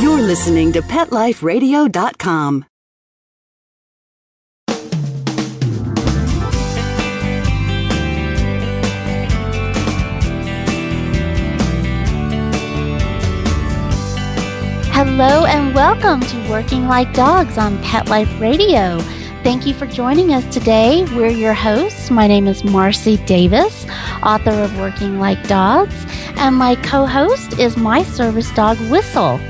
You're listening to PetLifeRadio.com. Hello and welcome to Working Like Dogs on Pet Life Radio. Thank you for joining us today. We're your hosts. My name is Marcy Davis, author of Working Like Dogs, and my co host is my service dog, Whistle.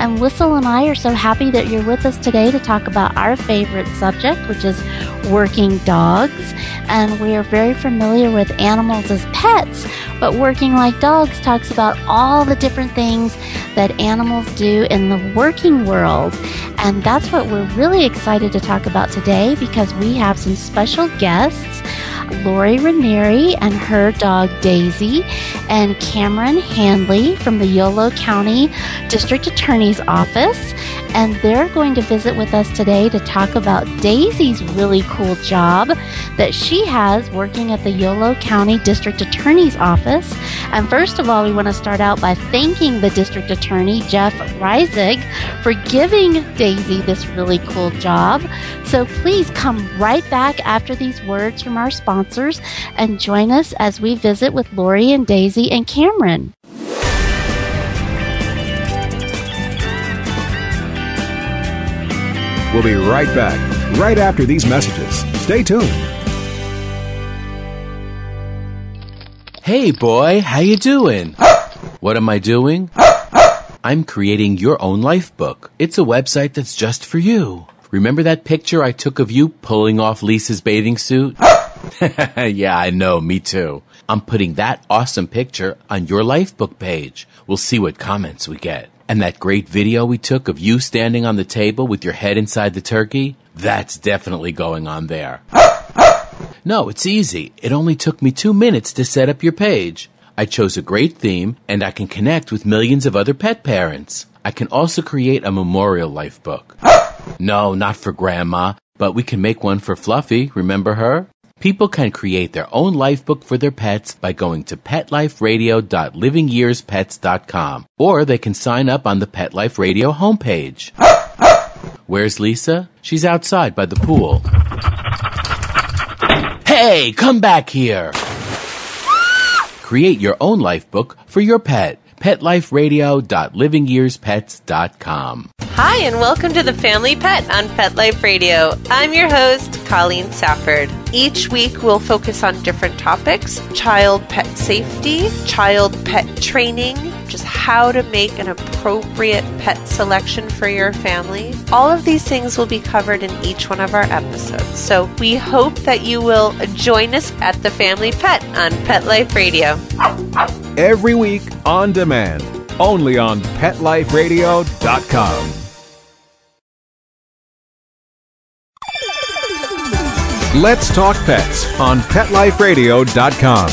And Whistle and I are so happy that you're with us today to talk about our favorite subject, which is working dogs. And we are very familiar with animals as pets, but Working Like Dogs talks about all the different things that animals do in the working world. And that's what we're really excited to talk about today because we have some special guests. Lori Ranieri and her dog Daisy, and Cameron Handley from the Yolo County District Attorney's Office. And they're going to visit with us today to talk about Daisy's really cool job that she has working at the Yolo County District Attorney's Office. And first of all, we want to start out by thanking the District Attorney, Jeff Reisig, for giving Daisy this really cool job. So please come right back after these words from our sponsors and join us as we visit with Lori and Daisy and Cameron. We'll be right back, right after these messages. Stay tuned. Hey boy, how you doing? what am I doing? I'm creating your own life book. It's a website that's just for you. Remember that picture I took of you pulling off Lisa's bathing suit? yeah, I know, me too. I'm putting that awesome picture on your life book page. We'll see what comments we get. And that great video we took of you standing on the table with your head inside the turkey? That's definitely going on there. No, it's easy. It only took me two minutes to set up your page. I chose a great theme and I can connect with millions of other pet parents. I can also create a memorial life book. No, not for grandma, but we can make one for Fluffy. Remember her? People can create their own life book for their pets by going to petliferadio.livingyearspets.com or they can sign up on the Pet Life Radio homepage. Where's Lisa? She's outside by the pool. Hey, come back here! Create your own life book for your pet. PetLifeRadio.livingyearspets.com. Hi, and welcome to the Family Pet on Pet Life Radio. I'm your host, Colleen Safford. Each week, we'll focus on different topics child pet safety, child pet training, just how to make an appropriate pet selection for your family. All of these things will be covered in each one of our episodes. So we hope that you will join us at the Family Pet on Pet Life Radio. Every week on demand, only on PetLifeRadio.com. Let's Talk Pets on PetLifeRadio.com.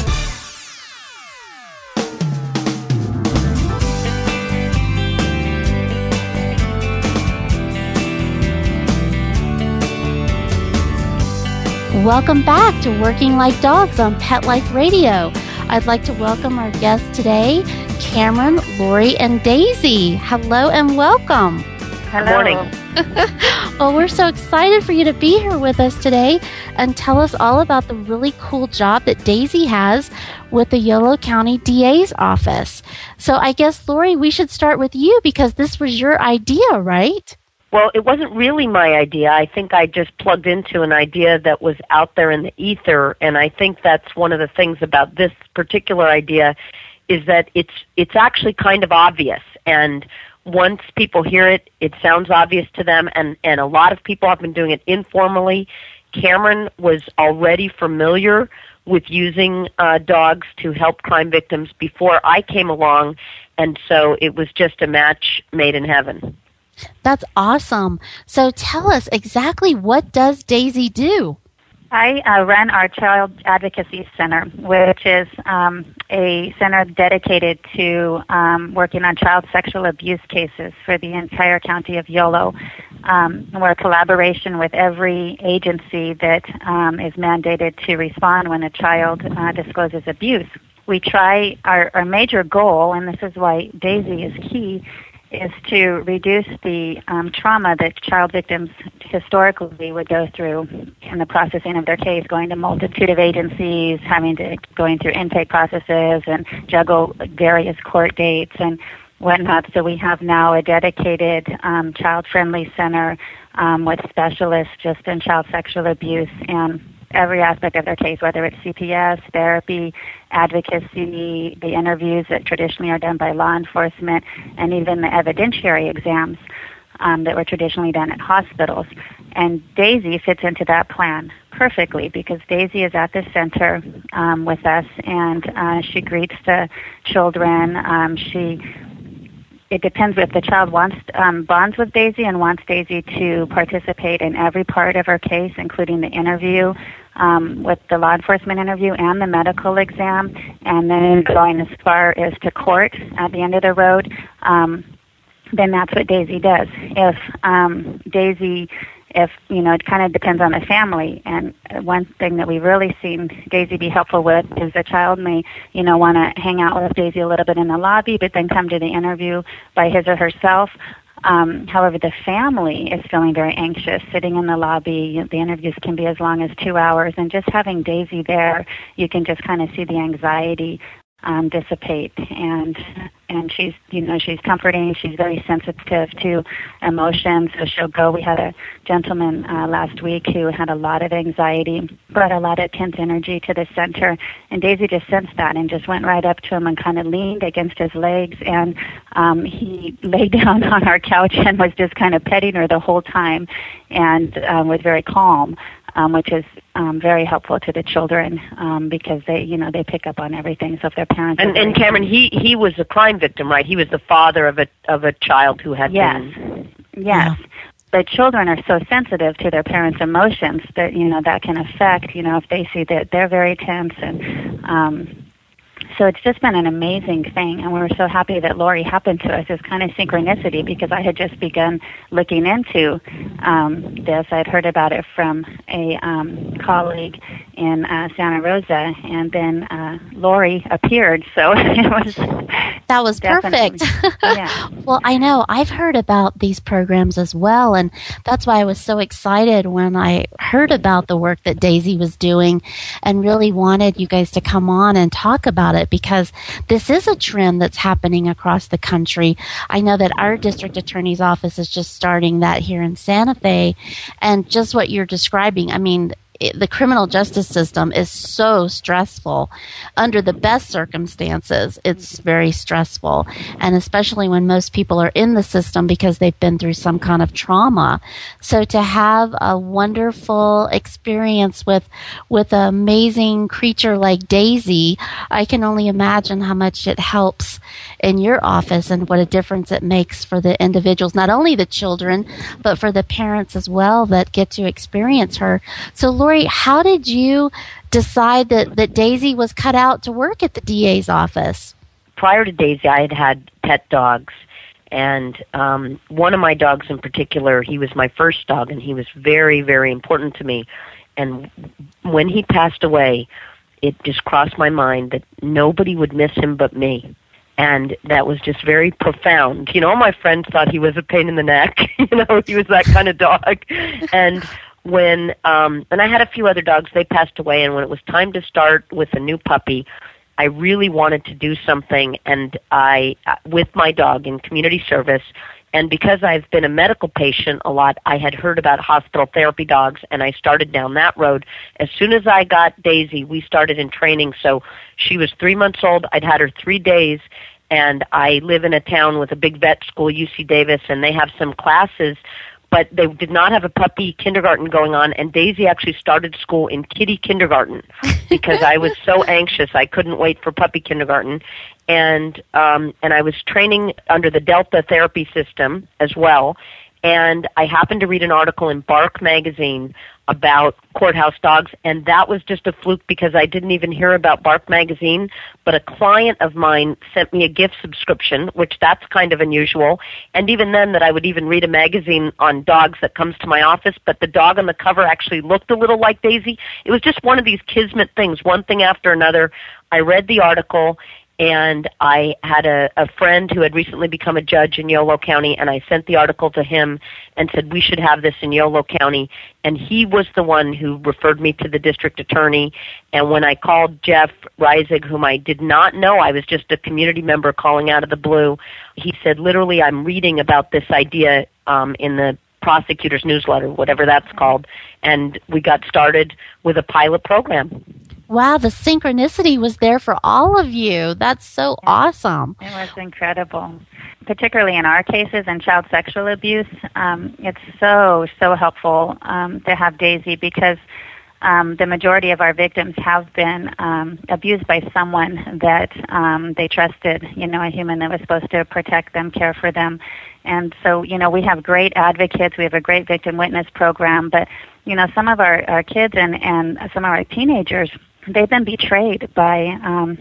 Welcome back to Working Like Dogs on Pet Life Radio. I'd like to welcome our guests today, Cameron, Lori, and Daisy. Hello and welcome. Hello. Morning. well, we're so excited for you to be here with us today and tell us all about the really cool job that Daisy has with the Yolo County DA's office. So I guess, Lori, we should start with you because this was your idea, right? Well, it wasn't really my idea. I think I just plugged into an idea that was out there in the ether, and I think that's one of the things about this particular idea is that it's it's actually kind of obvious and once people hear it, it sounds obvious to them and and a lot of people have been doing it informally. Cameron was already familiar with using uh, dogs to help crime victims before I came along, and so it was just a match made in heaven. That's awesome. So tell us exactly what does Daisy do? I uh, run our Child Advocacy Center, which is um, a center dedicated to um, working on child sexual abuse cases for the entire county of Yolo. Um, we're a collaboration with every agency that um, is mandated to respond when a child uh, discloses abuse. We try, our, our major goal, and this is why Daisy is key, is to reduce the um, trauma that child victims historically would go through in the processing of their case, going to multitude of agencies, having to going through intake processes and juggle various court dates and whatnot. So we have now a dedicated um, child-friendly center um, with specialists just in child sexual abuse and every aspect of their case, whether it's CPS, therapy, advocacy, the interviews that traditionally are done by law enforcement, and even the evidentiary exams um, that were traditionally done at hospitals. And Daisy fits into that plan perfectly because Daisy is at the center um, with us, and uh, she greets the children. Um, she it depends if the child wants um, bonds with Daisy and wants Daisy to participate in every part of her case, including the interview um, with the law enforcement interview and the medical exam, and then going as far as to court at the end of the road. Um, then that's what Daisy does. If um, Daisy if you know it kind of depends on the family and one thing that we've really seen daisy be helpful with is the child may you know want to hang out with daisy a little bit in the lobby but then come to the interview by his or herself um, however, the family is feeling very anxious, sitting in the lobby. The interviews can be as long as two hours, and just having Daisy there, you can just kind of see the anxiety um, dissipate. And and she's you know she's comforting. She's very sensitive to emotions. So she'll go. We had a gentleman uh, last week who had a lot of anxiety brought a lot of tense energy to the center. And daisy just sensed that and just went right up to him and kind of leaned against his legs. And um he lay down on our couch and was just kind of petting her the whole time and um, was very calm um, which is um, very helpful to the children um, because they, you know, they pick up on everything. So if their parents and, and Cameron, he he was a crime victim, right? He was the father of a of a child who had yes, been... yes. Yeah. The children are so sensitive to their parents' emotions that you know that can affect you know if they see that they're very tense and um, so it's just been an amazing thing, and we were so happy that Lori happened to us. It's kind of synchronicity because I had just begun looking into um, this. I'd heard about it from a um, colleague in uh, Santa Rosa, and then uh, Lori appeared. So it was that was perfect. yeah. well, I know I've heard about these programs as well, and that's why I was so excited when I heard about the work that Daisy was doing, and really wanted you guys to come on and talk about it because this is a trend that's happening across the country. I know that our district attorney's office is just starting that here in Santa Fe, and just what you're describing. I mean, the criminal justice system is so stressful. Under the best circumstances, it's very stressful. And especially when most people are in the system because they've been through some kind of trauma. So to have a wonderful experience with, with an amazing creature like Daisy, I can only imagine how much it helps in your office and what a difference it makes for the individuals, not only the children, but for the parents as well that get to experience her. So, Lori, how did you decide that, that Daisy was cut out to work at the DA's office? Prior to Daisy, I had had pet dogs. And um, one of my dogs in particular, he was my first dog, and he was very, very important to me. And when he passed away, it just crossed my mind that nobody would miss him but me and that was just very profound. You know, my friends thought he was a pain in the neck. you know, he was that kind of dog, and when um and I had a few other dogs. They passed away and when it was time to start with a new puppy I really wanted to do something and I uh, with my dog in community service. And because I've been a medical patient a lot I had heard about hospital therapy dogs and I started down that road. As soon as I got Daisy we started in training. So she was 3 months old. I'd had her 3 days and I live in a town with a big vet school UC Davis and they have some classes but they did not have a puppy kindergarten going on and Daisy actually started school in kitty kindergarten because I was so anxious I couldn't wait for puppy kindergarten. And um and I was training under the Delta therapy system as well. And I happened to read an article in Bark magazine about courthouse dogs and that was just a fluke because I didn't even hear about Bark magazine but a client of mine sent me a gift subscription which that's kind of unusual and even then that I would even read a magazine on dogs that comes to my office but the dog on the cover actually looked a little like Daisy. It was just one of these kismet things one thing after another. I read the article and I had a, a friend who had recently become a judge in Yolo County, and I sent the article to him and said we should have this in Yolo County. And he was the one who referred me to the district attorney. And when I called Jeff Reisig, whom I did not know, I was just a community member calling out of the blue. He said, literally, I'm reading about this idea um, in the prosecutor's newsletter, whatever that's called, and we got started with a pilot program. Wow, the synchronicity was there for all of you. That's so awesome. It was incredible. Particularly in our cases in child sexual abuse, um, it's so, so helpful um, to have Daisy because um, the majority of our victims have been um, abused by someone that um, they trusted, you know, a human that was supposed to protect them, care for them. And so, you know, we have great advocates. We have a great victim witness program. But, you know, some of our, our kids and, and some of our teenagers, they've been betrayed by um,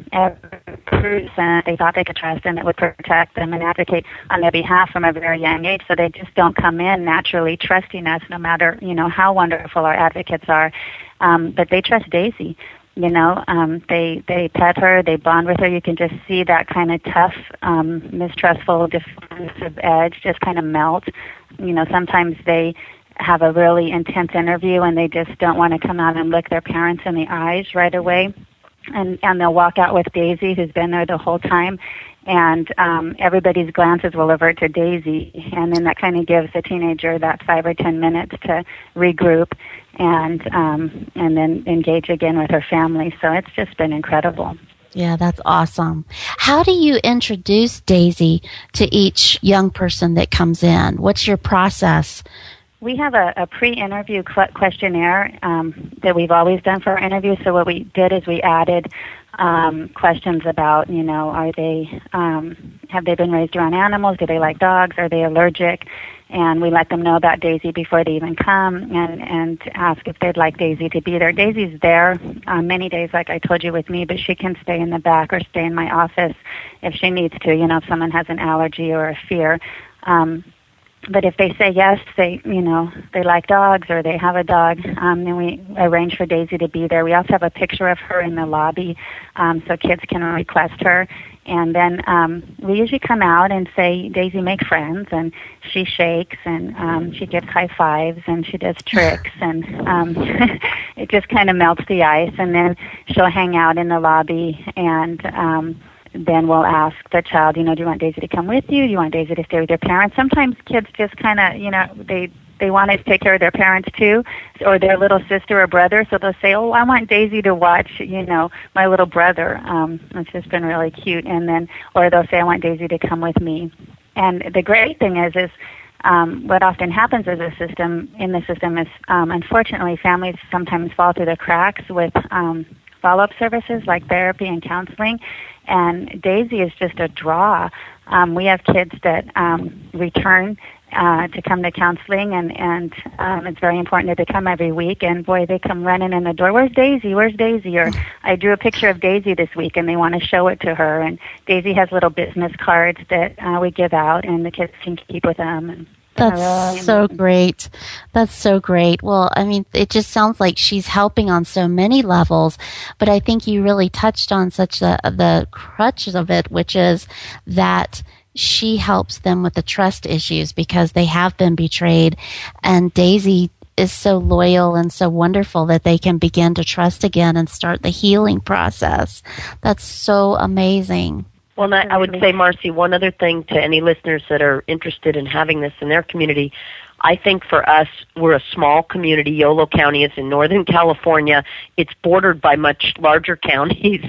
recruits and they thought they could trust and that would protect them and advocate on their behalf from a very young age. So they just don't come in naturally trusting us, no matter you know how wonderful our advocates are. Um, but they trust Daisy. You know, um, they they pet her, they bond with her. You can just see that kind of tough, um, mistrustful, defensive edge just kind of melt. You know, sometimes they have a really intense interview and they just don't want to come out and look their parents in the eyes right away. And and they'll walk out with Daisy who's been there the whole time. And um everybody's glances will avert to Daisy. And then that kind of gives the teenager that 5 or 10 minutes to regroup and um and then engage again with her family. So it's just been incredible. Yeah, that's awesome. How do you introduce Daisy to each young person that comes in? What's your process we have a, a pre-interview questionnaire um, that we've always done for our interviews. So what we did is we added um, questions about, you know, are they um, have they been raised around animals? Do they like dogs? Are they allergic? And we let them know about Daisy before they even come, and and ask if they'd like Daisy to be there. Daisy's there on many days, like I told you with me, but she can stay in the back or stay in my office if she needs to. You know, if someone has an allergy or a fear. Um, but if they say yes, they you know they like dogs or they have a dog, um, then we arrange for Daisy to be there. We also have a picture of her in the lobby, um, so kids can request her. And then um, we usually come out and say, Daisy, make friends, and she shakes and um, she gives high fives and she does tricks, and um, it just kind of melts the ice. And then she'll hang out in the lobby and. Um, then we'll ask the child, you know, do you want Daisy to come with you? Do you want Daisy to stay with your parents? Sometimes kids just kind of, you know, they they want to take care of their parents too, or their little sister or brother. So they'll say, "Oh, I want Daisy to watch, you know, my little brother." Um, it's just been really cute. And then, or they'll say, "I want Daisy to come with me." And the great thing is, is um, what often happens is a system in the system is, um, unfortunately, families sometimes fall through the cracks with um, follow-up services like therapy and counseling and Daisy is just a draw. Um, we have kids that um, return uh, to come to counseling, and and um, it's very important that they come every week. And boy, they come running in the door. Where's Daisy? Where's Daisy? Or I drew a picture of Daisy this week, and they want to show it to her. And Daisy has little business cards that uh, we give out, and the kids can keep with them. And that's so great. That's so great. Well, I mean, it just sounds like she's helping on so many levels, but I think you really touched on such the, the crutch of it, which is that she helps them with the trust issues because they have been betrayed and Daisy is so loyal and so wonderful that they can begin to trust again and start the healing process. That's so amazing. Well, I, I would say, Marcy, one other thing to any listeners that are interested in having this in their community. I think for us, we're a small community. Yolo County is in Northern California. It's bordered by much larger counties.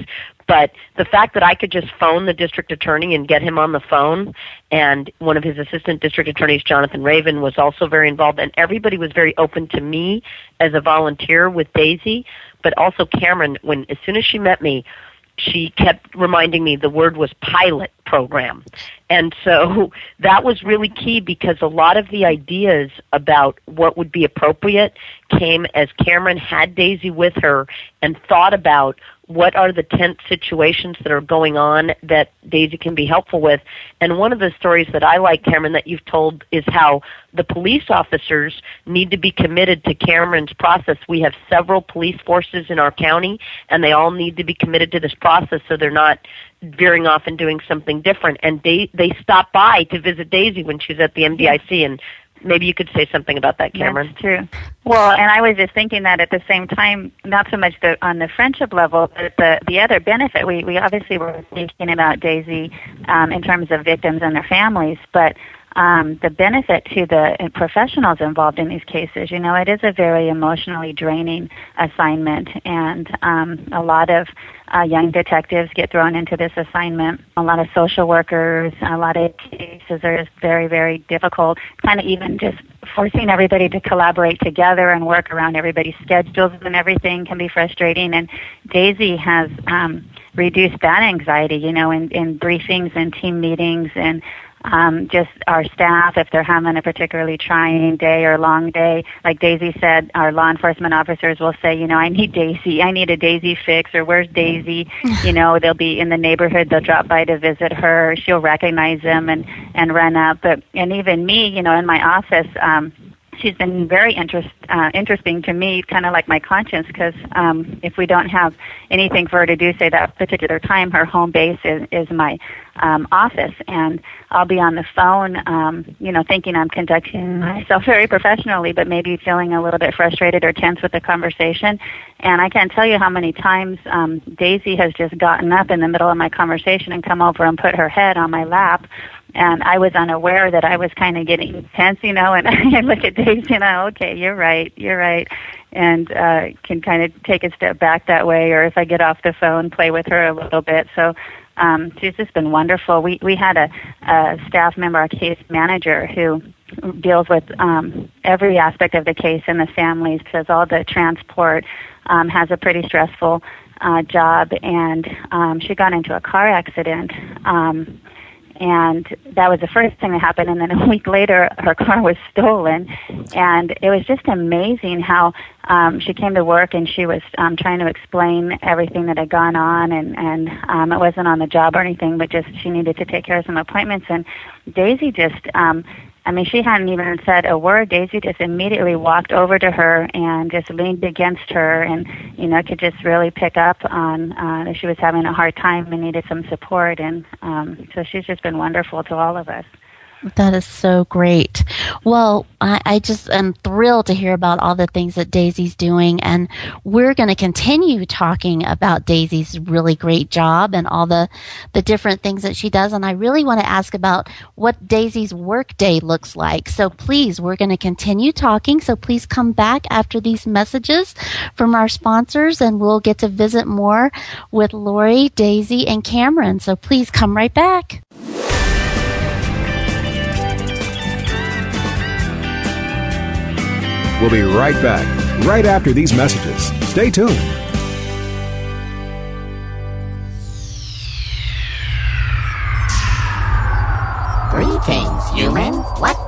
But the fact that I could just phone the district attorney and get him on the phone, and one of his assistant district attorneys, Jonathan Raven, was also very involved, and everybody was very open to me as a volunteer with Daisy, but also Cameron. When as soon as she met me, she kept reminding me the word was pilot program. And so that was really key because a lot of the ideas about what would be appropriate came as Cameron had Daisy with her and thought about what are the tense situations that are going on that Daisy can be helpful with. And one of the stories that I like, Cameron, that you've told is how the police officers need to be committed to Cameron's process. We have several police forces in our county, and they all need to be committed to this process so they're not veering off and doing something different. And they they stopped by to visit Daisy when she was at the MDIC, and maybe you could say something about that, Cameron. That's true. Well, and I was just thinking that at the same time, not so much the, on the friendship level, but the the other benefit. We we obviously were thinking about Daisy um, in terms of victims and their families, but um, the benefit to the professionals involved in these cases. You know, it is a very emotionally draining assignment, and um, a lot of uh, young detectives get thrown into this assignment. A lot of social workers, a lot of cases are just very, very difficult. Kind of even just forcing everybody to collaborate together and work around everybody's schedules and everything can be frustrating. And Daisy has um, reduced that anxiety, you know, in, in briefings and team meetings and um, just our staff if they're having a particularly trying day or long day. Like Daisy said, our law enforcement officers will say, you know, I need Daisy, I need a Daisy fix, or where's Daisy? you know, they'll be in the neighborhood, they'll drop by to visit her. She'll recognize them and and run up. But and even me, you know, in my office. um she's been very interest, uh, interesting to me, kind of like my conscience, because um, if we don't have anything for her to do, say that particular time, her home base is, is my um, office, and I'll be on the phone, um, you know, thinking I'm conducting myself very professionally, but maybe feeling a little bit frustrated or tense with the conversation. And I can't tell you how many times um, Daisy has just gotten up in the middle of my conversation and come over and put her head on my lap. And I was unaware that I was kind of getting tense, you know, and I look at Daisy and I, okay, you're right, you're right and uh, can kind of take a step back that way, or if I get off the phone, play with her a little bit. So um, she's just been wonderful. We we had a, a staff member, a case manager, who deals with um, every aspect of the case and the families, does all the transport, um, has a pretty stressful uh, job, and um, she got into a car accident. Um, and that was the first thing that happened and then a week later her car was stolen. And it was just amazing how um she came to work and she was um trying to explain everything that had gone on and and um it wasn't on the job or anything but just she needed to take care of some appointments. And Daisy just um I mean, she hadn't even said a word. Daisy just immediately walked over to her and just leaned against her, and you know, could just really pick up on uh, that she was having a hard time and needed some support. And um, so she's just been wonderful to all of us. That is so great. Well, I, I, just am thrilled to hear about all the things that Daisy's doing, and we're going to continue talking about Daisy's really great job and all the the different things that she does. And I really want to ask about what Daisy's work day looks like. So please, we're going to continue talking. So please come back after these messages from our sponsors, and we'll get to visit more with Lori, Daisy, and Cameron. So please come right back. We'll be right back, right after these messages. Stay tuned. Greetings, human. What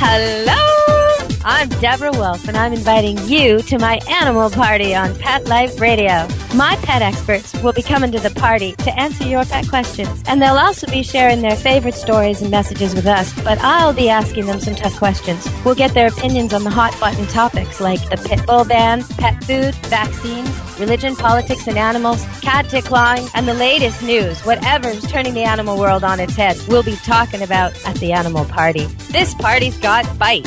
Hello! I'm Deborah Wolf, and I'm inviting you to my animal party on Pet Life Radio. My pet experts will be coming to the party to answer your pet questions, and they'll also be sharing their favorite stories and messages with us, but I'll be asking them some tough questions. We'll get their opinions on the hot button topics like the pit bull ban, pet food, vaccines, religion, politics, and animals, cat clawing, and the latest news. Whatever's turning the animal world on its head, we'll be talking about at the animal party. This party's got bite.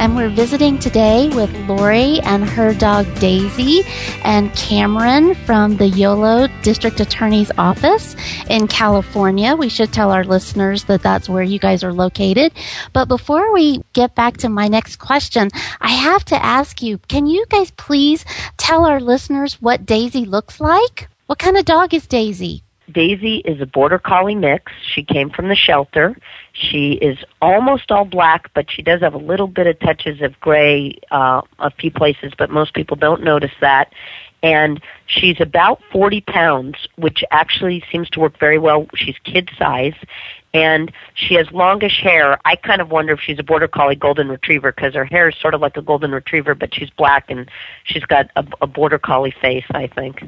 And we're visiting today with Lori and her dog Daisy and Cameron from the YOLO District Attorney's Office in California. We should tell our listeners that that's where you guys are located. But before we get back to my next question, I have to ask you can you guys please tell our listeners what Daisy looks like? What kind of dog is Daisy? Daisy is a border collie mix. She came from the shelter. She is almost all black, but she does have a little bit of touches of gray uh, a few places, but most people don't notice that. And she's about 40 pounds, which actually seems to work very well. She's kid size. And she has longish hair. I kind of wonder if she's a border collie golden retriever because her hair is sort of like a golden retriever, but she's black and she's got a, a border collie face, I think.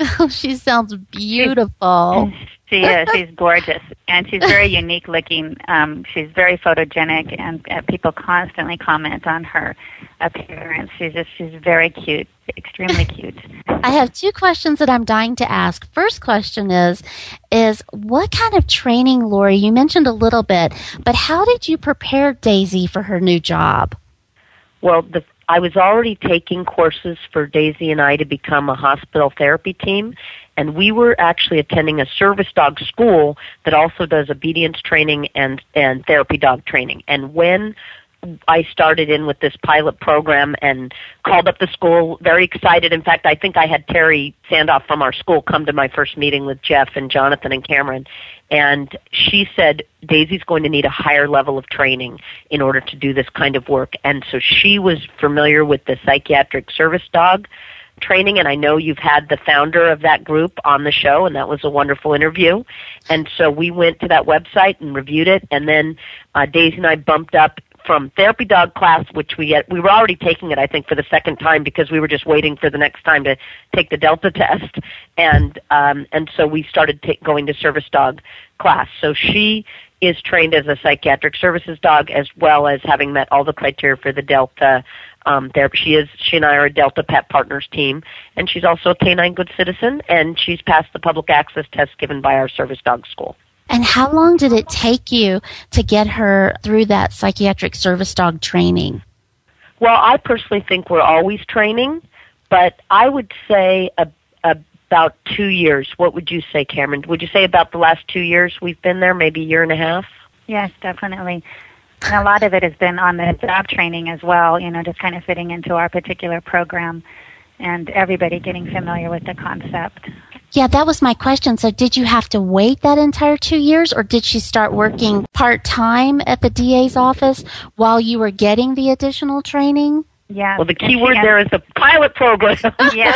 Oh, she sounds beautiful. She is. She's gorgeous, and she's very unique looking. Um, she's very photogenic, and uh, people constantly comment on her appearance. She's just she's very cute, extremely cute. I have two questions that I'm dying to ask. First question is is what kind of training, Lori? You mentioned a little bit, but how did you prepare Daisy for her new job? Well, the, I was already taking courses for Daisy and I to become a hospital therapy team, and we were actually attending a service dog school that also does obedience training and and therapy dog training. And when I started in with this pilot program and called up the school, very excited. In fact, I think I had Terry Sandoff from our school come to my first meeting with Jeff and Jonathan and Cameron. And she said, Daisy's going to need a higher level of training in order to do this kind of work. And so she was familiar with the psychiatric service dog training and I know you've had the founder of that group on the show and that was a wonderful interview. And so we went to that website and reviewed it and then uh, Daisy and I bumped up from therapy dog class, which we we were already taking it, I think, for the second time because we were just waiting for the next time to take the Delta test, and um, and so we started ta- going to service dog class. So she is trained as a psychiatric services dog as well as having met all the criteria for the Delta um, therapy. She is she and I are a Delta Pet Partners team, and she's also a canine good citizen, and she's passed the public access test given by our service dog school. And how long did it take you to get her through that psychiatric service dog training? Well, I personally think we're always training, but I would say a, about two years. What would you say, Cameron? Would you say about the last two years we've been there, maybe a year and a half? Yes, definitely. And a lot of it has been on the job training as well, you know, just kind of fitting into our particular program and everybody getting familiar with the concept. Yeah, that was my question. So did you have to wait that entire two years or did she start working part time at the DA's office while you were getting the additional training? Yeah. Well, the key word there is the pilot program. yeah,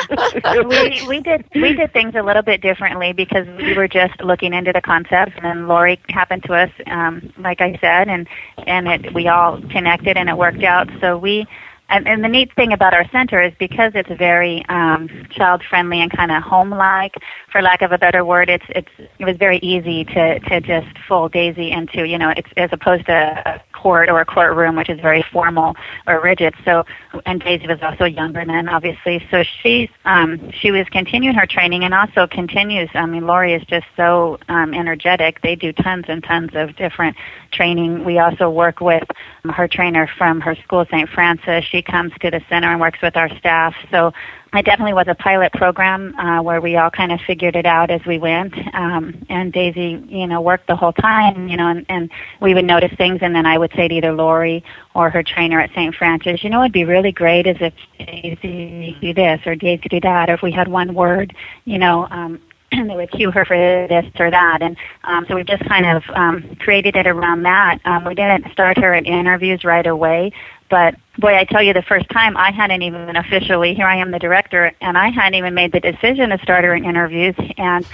we we did we did things a little bit differently because we were just looking into the concepts, and then Lori happened to us, um, like I said, and and it, we all connected, and it worked out. So we. And, and the neat thing about our center is because it's very um, child friendly and kind of home like, for lack of a better word, it's it's it was very easy to to just fold Daisy into you know it's, as opposed to court or a courtroom which is very formal or rigid. So and Daisy was also younger then obviously. So she's um, she was continuing her training and also continues. I mean Lori is just so um, energetic. They do tons and tons of different training. We also work with her trainer from her school, St. Francis. She comes to the center and works with our staff. So it definitely was a pilot program uh, where we all kind of figured it out as we went. Um, and Daisy, you know, worked the whole time, you know, and, and we would notice things, and then I would say to either Lori or her trainer at St. Francis, you know, it'd be really great is if Daisy do this or Daisy do that, or if we had one word, you know. Um, and they would cue her for this or that. And um, so we just kind of um, created it around that. Um, we didn't start her at interviews right away, but boy, I tell you, the first time I hadn't even officially, here I am the director, and I hadn't even made the decision to start in interviews. And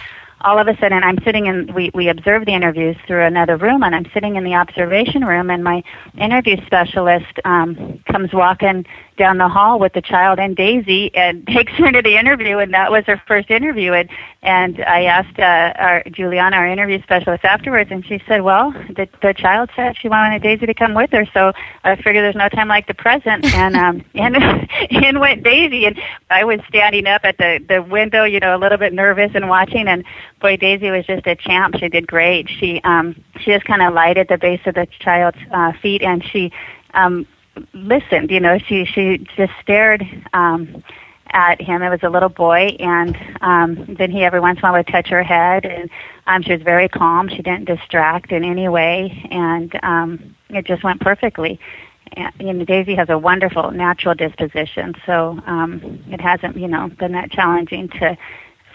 all of a sudden, I'm sitting in, we, we observe the interviews through another room, and I'm sitting in the observation room, and my interview specialist um, comes walking down the hall with the child and Daisy and takes her into the interview and that was her first interview. And and I asked uh, our Juliana our interview specialist afterwards and she said well the the child said she wanted Daisy to come with her so I figured there's no time like the present. And um and in went Daisy and I was standing up at the the window you know a little bit nervous and watching and boy Daisy was just a champ. She did great. She um she just kind of lighted the base of the child's uh, feet and she um listened. You know, she she just stared um, at him. It was a little boy, and um, then he every once in a while would touch her head, and um, she was very calm. She didn't distract in any way, and um, it just went perfectly. And, you know, Daisy has a wonderful natural disposition, so um, it hasn't, you know, been that challenging to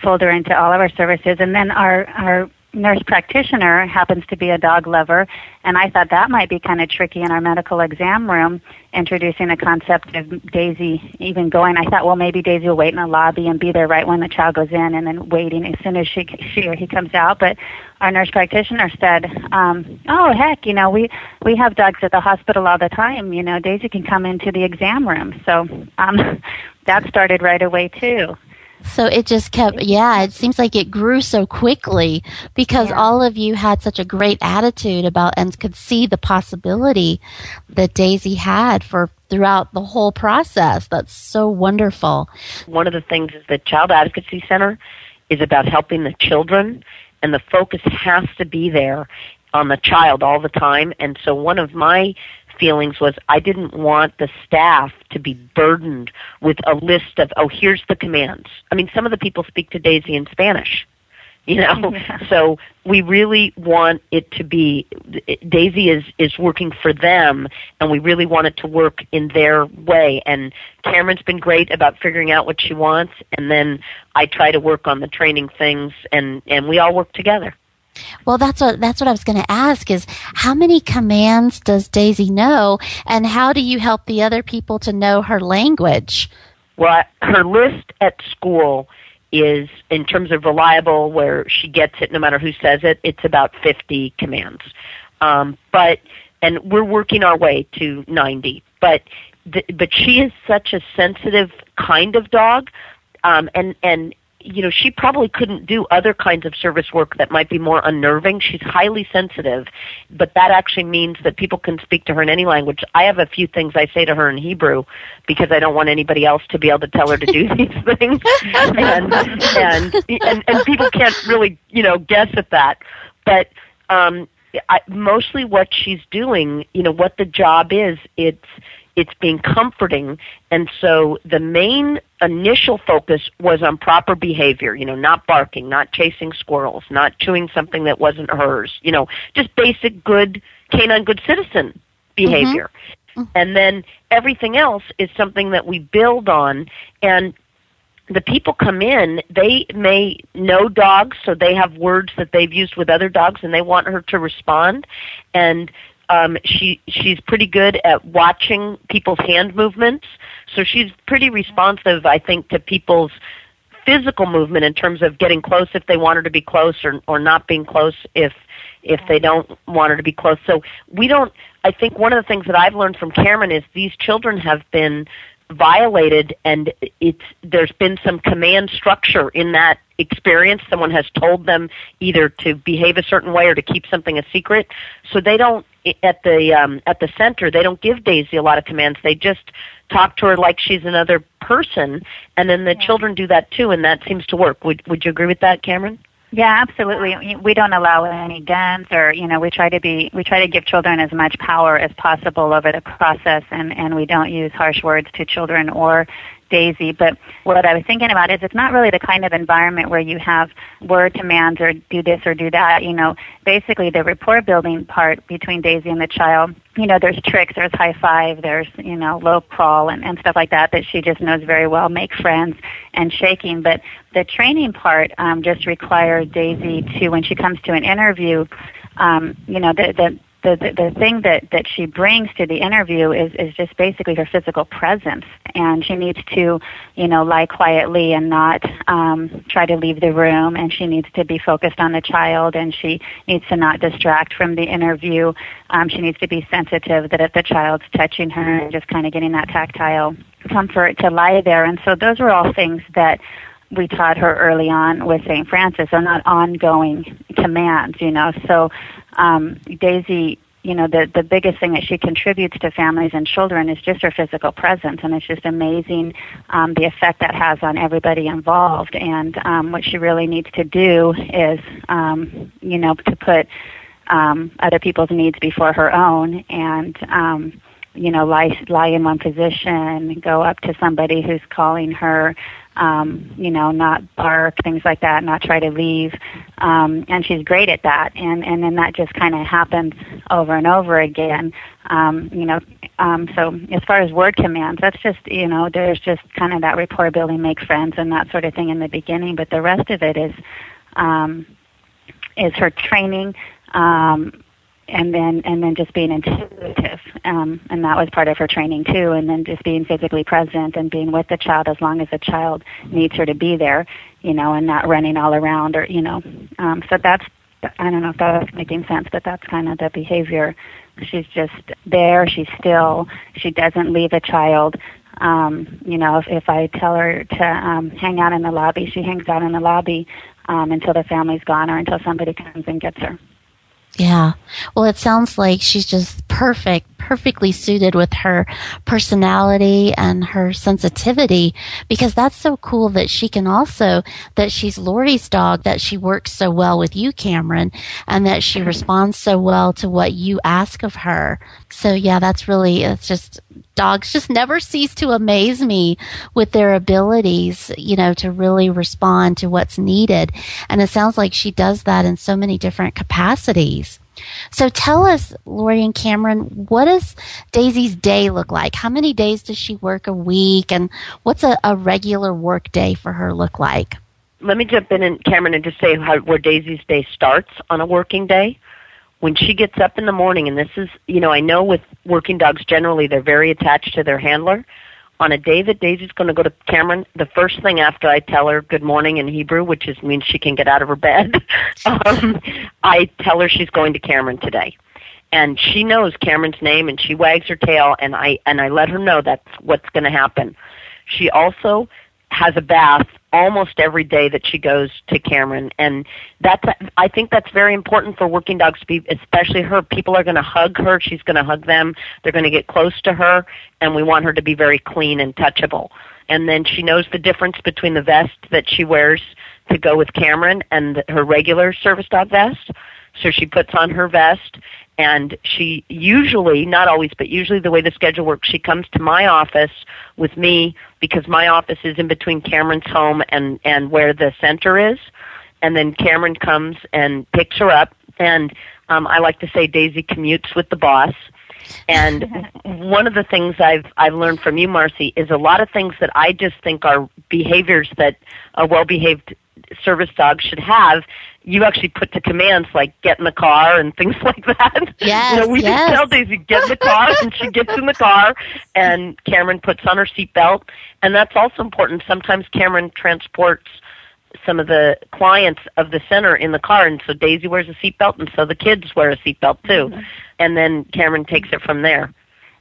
fold her into all of our services. And then our our nurse practitioner happens to be a dog lover, and I thought that might be kind of tricky in our medical exam room, introducing the concept of Daisy even going. I thought, well, maybe Daisy will wait in the lobby and be there right when the child goes in, and then waiting as soon as she she or he comes out. But our nurse practitioner said, um, "Oh heck, you know we we have dogs at the hospital all the time. You know, Daisy can come into the exam room." So um, that started right away too. So it just kept, yeah, it seems like it grew so quickly because yeah. all of you had such a great attitude about and could see the possibility that Daisy had for throughout the whole process. That's so wonderful. One of the things is the Child Advocacy Center is about helping the children and the focus has to be there on the child all the time. And so one of my feelings was I didn't want the staff to be burdened with a list of, oh, here's the commands. I mean, some of the people speak to Daisy in Spanish, you know, yeah. so we really want it to be, Daisy is, is working for them and we really want it to work in their way. And Cameron's been great about figuring out what she wants and then I try to work on the training things and, and we all work together. Well, that's what that's what I was going to ask is how many commands does Daisy know and how do you help the other people to know her language? Well, her list at school is in terms of reliable where she gets it no matter who says it, it's about 50 commands. Um, but and we're working our way to 90. But the, but she is such a sensitive kind of dog um, and and you know, she probably couldn't do other kinds of service work that might be more unnerving. She's highly sensitive, but that actually means that people can speak to her in any language. I have a few things I say to her in Hebrew because I don't want anybody else to be able to tell her to do these things. and, and and and people can't really, you know, guess at that. But um I, mostly what she's doing, you know, what the job is, it's it's being comforting. And so the main initial focus was on proper behavior, you know, not barking, not chasing squirrels, not chewing something that wasn't hers, you know, just basic good canine good citizen behavior. Mm-hmm. And then everything else is something that we build on and the people come in, they may know dogs, so they have words that they've used with other dogs and they want her to respond. And um, she she's pretty good at watching people's hand movements, so she's pretty responsive, I think, to people's physical movement in terms of getting close if they want her to be close or or not being close if if they don't want her to be close. So we don't I think one of the things that I've learned from Cameron is these children have been violated and it's there's been some command structure in that experience. Someone has told them either to behave a certain way or to keep something a secret. So they don't at the um at the center they don't give daisy a lot of commands. They just talk to her like she's another person and then the children do that too and that seems to work. Would would you agree with that cameron yeah, absolutely. We don't allow any guns or, you know, we try to be, we try to give children as much power as possible over the process and, and we don't use harsh words to children or Daisy. But what I was thinking about is it's not really the kind of environment where you have word commands or do this or do that. You know, basically the rapport building part between Daisy and the child. You know, there's tricks, there's high five, there's you know low crawl and, and stuff like that that she just knows very well. Make friends and shaking. But the training part um, just requires Daisy to when she comes to an interview. Um, you know, the, the the, the the thing that that she brings to the interview is is just basically her physical presence. And she needs to you know lie quietly and not um try to leave the room. And she needs to be focused on the child. And she needs to not distract from the interview. Um she needs to be sensitive that if the child's touching her and just kind of getting that tactile comfort to lie there. And so those were all things that we taught her early on with St. Francis, are not ongoing commands, you know. So um, Daisy, you know, the the biggest thing that she contributes to families and children is just her physical presence, and it's just amazing um, the effect that has on everybody involved. And um, what she really needs to do is, um, you know, to put um, other people's needs before her own, and um, you know, lie lie in one position, go up to somebody who's calling her um, you know, not bark, things like that, not try to leave. Um, and she's great at that. And, and then that just kind of happens over and over again. Um, you know, um, so as far as word commands, that's just, you know, there's just kind of that rapport building, make friends and that sort of thing in the beginning. But the rest of it is, um, is her training, um, and then and then just being intuitive um, and that was part of her training too and then just being physically present and being with the child as long as the child needs her to be there you know and not running all around or you know um, so that's i don't know if that's making sense but that's kind of the behavior. She's just there she's still she doesn't leave a child um, you know if, if i tell her to um, hang out in the lobby she hangs out in the lobby um, until the family's gone or until somebody comes and gets her yeah. Well, it sounds like she's just perfect, perfectly suited with her personality and her sensitivity because that's so cool that she can also, that she's Lori's dog, that she works so well with you, Cameron, and that she responds so well to what you ask of her. So yeah, that's really, it's just, dogs just never cease to amaze me with their abilities, you know, to really respond to what's needed. And it sounds like she does that in so many different capacities. So tell us, Lori and Cameron, what does Daisy's day look like? How many days does she work a week? And what's a, a regular work day for her look like? Let me jump in, and Cameron, and just say how, where Daisy's day starts on a working day when she gets up in the morning, and this is, you know, I know with working dogs generally they're very attached to their handler. On a day that Daisy's going to go to Cameron, the first thing after I tell her good morning in Hebrew, which is means she can get out of her bed, um, I tell her she's going to Cameron today, and she knows Cameron's name, and she wags her tail, and I and I let her know that's what's going to happen. She also has a bath almost every day that she goes to Cameron. And that's I think that's very important for working dogs to be especially her. People are going to hug her. She's going to hug them. They're going to get close to her. And we want her to be very clean and touchable. And then she knows the difference between the vest that she wears to go with Cameron and her regular service dog vest. So she puts on her vest and she usually, not always, but usually the way the schedule works, she comes to my office with me because my office is in between Cameron's home and, and where the center is. And then Cameron comes and picks her up. And um, I like to say Daisy commutes with the boss. And one of the things I've I've learned from you, Marcy, is a lot of things that I just think are behaviors that a well-behaved service dog should have you actually put the commands like get in the car and things like that. Yes, you know, we yes. just tell Daisy get in the car and she gets in the car and Cameron puts on her seatbelt and that's also important. Sometimes Cameron transports some of the clients of the center in the car and so Daisy wears a seatbelt and so the kids wear a seatbelt too. Mm-hmm. And then Cameron takes it from there.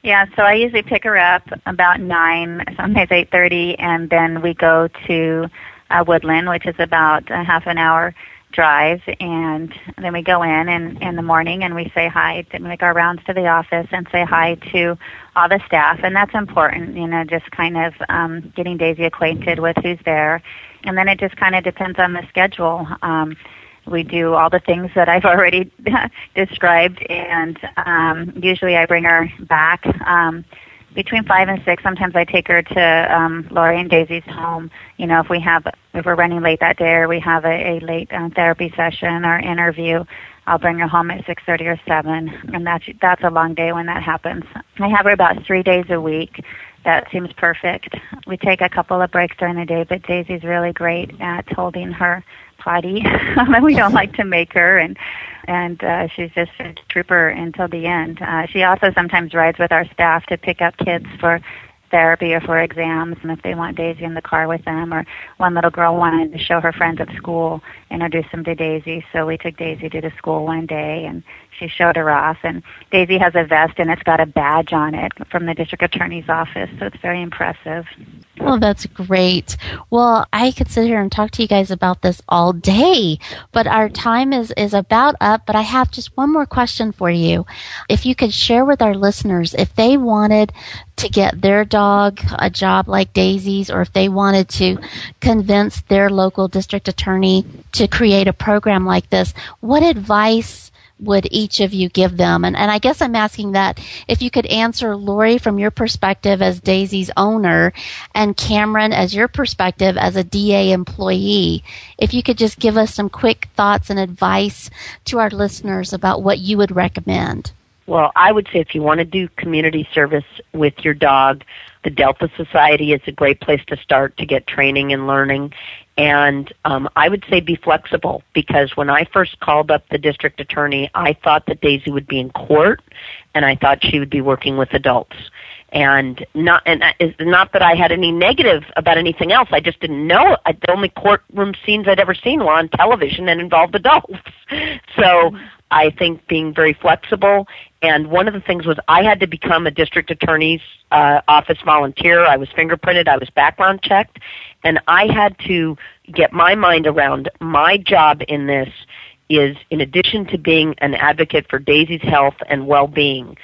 Yeah, so I usually pick her up about nine, sometimes eight thirty, and then we go to uh, Woodland, which is about a half an hour drive and then we go in and in the morning and we say hi to make our rounds to the office and say hi to all the staff and that's important you know just kind of um getting daisy acquainted with who's there. And then it just kind of depends on the schedule. Um we do all the things that I've already described and um usually I bring her back um between five and six. Sometimes I take her to um, Lori and Daisy's home. You know, if we have if we're running late that day or we have a, a late um, therapy session or interview, I'll bring her home at six thirty or seven, and that's that's a long day when that happens. I have her about three days a week. That seems perfect. We take a couple of breaks during the day, but Daisy's really great at holding her potty. and we don't like to make her, and and uh, she's just a trooper until the end. Uh, she also sometimes rides with our staff to pick up kids for therapy or for exams, and if they want Daisy in the car with them, or one little girl wanted to show her friends at school, introduce them to Daisy. So we took Daisy to the school one day, and she showed her off. And Daisy has a vest, and it's got a badge on it from the district attorney's office, so it's very impressive. Oh, that's great. Well, I could sit here and talk to you guys about this all day, but our time is, is about up. But I have just one more question for you. If you could share with our listeners, if they wanted to get their dog a job like Daisy's, or if they wanted to convince their local district attorney to create a program like this, what advice would each of you give them? And, and I guess I'm asking that if you could answer Lori from your perspective as Daisy's owner and Cameron as your perspective as a DA employee, if you could just give us some quick thoughts and advice to our listeners about what you would recommend. Well, I would say if you want to do community service with your dog, the Delta Society is a great place to start to get training and learning. And um, I would say be flexible because when I first called up the district attorney, I thought that Daisy would be in court, and I thought she would be working with adults. And not and not that I had any negative about anything else. I just didn't know. I, the only courtroom scenes I'd ever seen were on television and involved adults. So I think being very flexible. And one of the things was I had to become a district attorney's uh, office volunteer. I was fingerprinted. I was background checked, and I had to get my mind around my job in this is in addition to being an advocate for Daisy's health and well-being,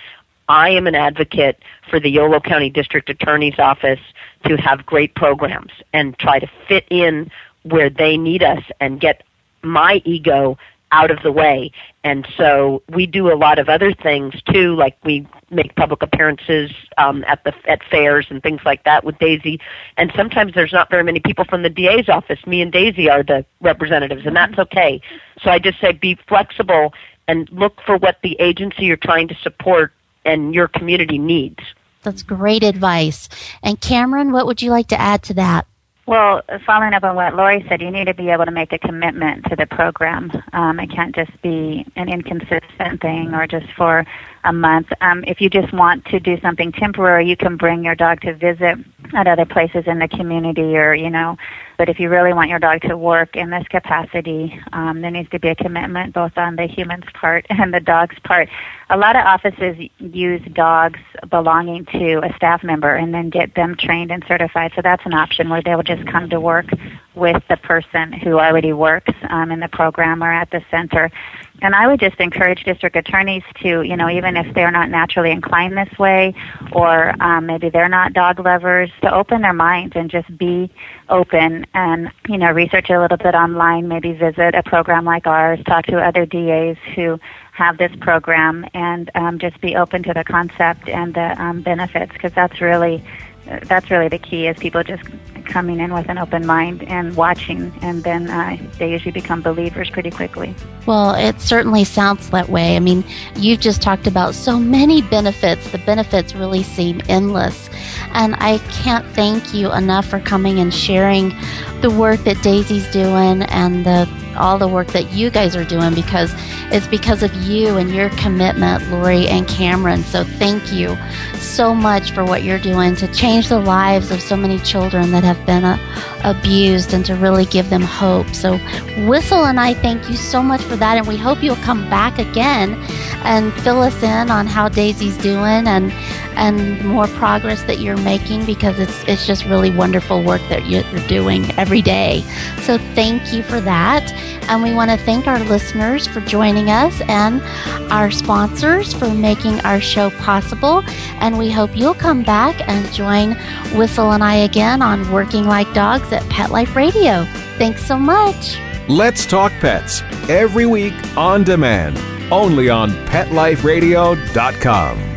I am an advocate for the Yolo County District Attorney's Office to have great programs and try to fit in where they need us and get my ego out of the way. And so we do a lot of other things too, like we make public appearances um, at the at fairs and things like that with Daisy. And sometimes there's not very many people from the DA's office. Me and Daisy are the representatives, and that's okay. So I just say be flexible and look for what the agency you're trying to support and your community needs. That's great advice. And Cameron, what would you like to add to that? Well, following up on what Lori said, you need to be able to make a commitment to the program. Um, it can't just be an inconsistent thing or just for a month. Um, if you just want to do something temporary, you can bring your dog to visit at other places in the community or, you know, but if you really want your dog to work in this capacity, um, there needs to be a commitment both on the human's part and the dog's part. A lot of offices use dogs belonging to a staff member and then get them trained and certified. So that's an option where they will just come to work with the person who already works um, in the program or at the center. And I would just encourage district attorneys to, you know, even if they're not naturally inclined this way, or um, maybe they're not dog lovers, to open their minds and just be open and, you know, research a little bit online, maybe visit a program like ours, talk to other DAs who have this program, and um, just be open to the concept and the um, benefits, because that's really that's really the key is people just coming in with an open mind and watching and then uh, they usually become believers pretty quickly. Well it certainly sounds that way. I mean you've just talked about so many benefits. The benefits really seem endless. And i can't thank you enough for coming and sharing the work that daisy's doing and the all the work that you guys are doing because it's because of you and your commitment, Lori and Cameron. So thank you so much for what you're doing to change the lives of so many children that have been uh, abused and to really give them hope. So Whistle and I thank you so much for that, and we hope you'll come back again and fill us in on how Daisy's doing and and more progress that you're making because it's it's just really wonderful work that you're doing every day. So thank you for that. And we want to thank our listeners for joining us and our sponsors for making our show possible. And we hope you'll come back and join Whistle and I again on Working Like Dogs at Pet Life Radio. Thanks so much. Let's Talk Pets every week on demand, only on PetLifeRadio.com.